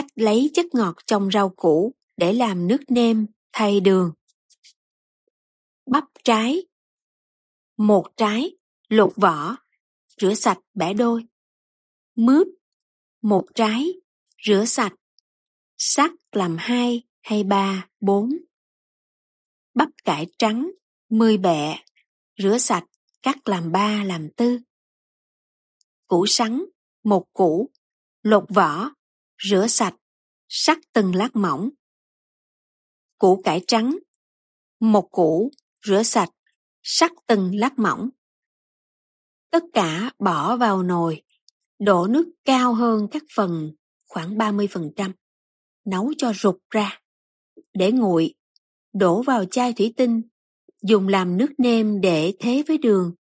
Cách lấy chất ngọt trong rau củ để làm nước nêm thay đường. Bắp trái Một trái, lột vỏ, rửa sạch bẻ đôi. Mướp Một trái, rửa sạch, sắc làm hai hay ba, bốn. Bắp cải trắng, mười bẹ, rửa sạch, cắt làm ba làm tư. Củ sắn, một củ, lột vỏ, rửa sạch, sắc từng lát mỏng. Củ cải trắng, một củ, rửa sạch, sắc từng lát mỏng. Tất cả bỏ vào nồi, đổ nước cao hơn các phần khoảng 30%, nấu cho rụt ra. Để nguội, đổ vào chai thủy tinh, dùng làm nước nêm để thế với đường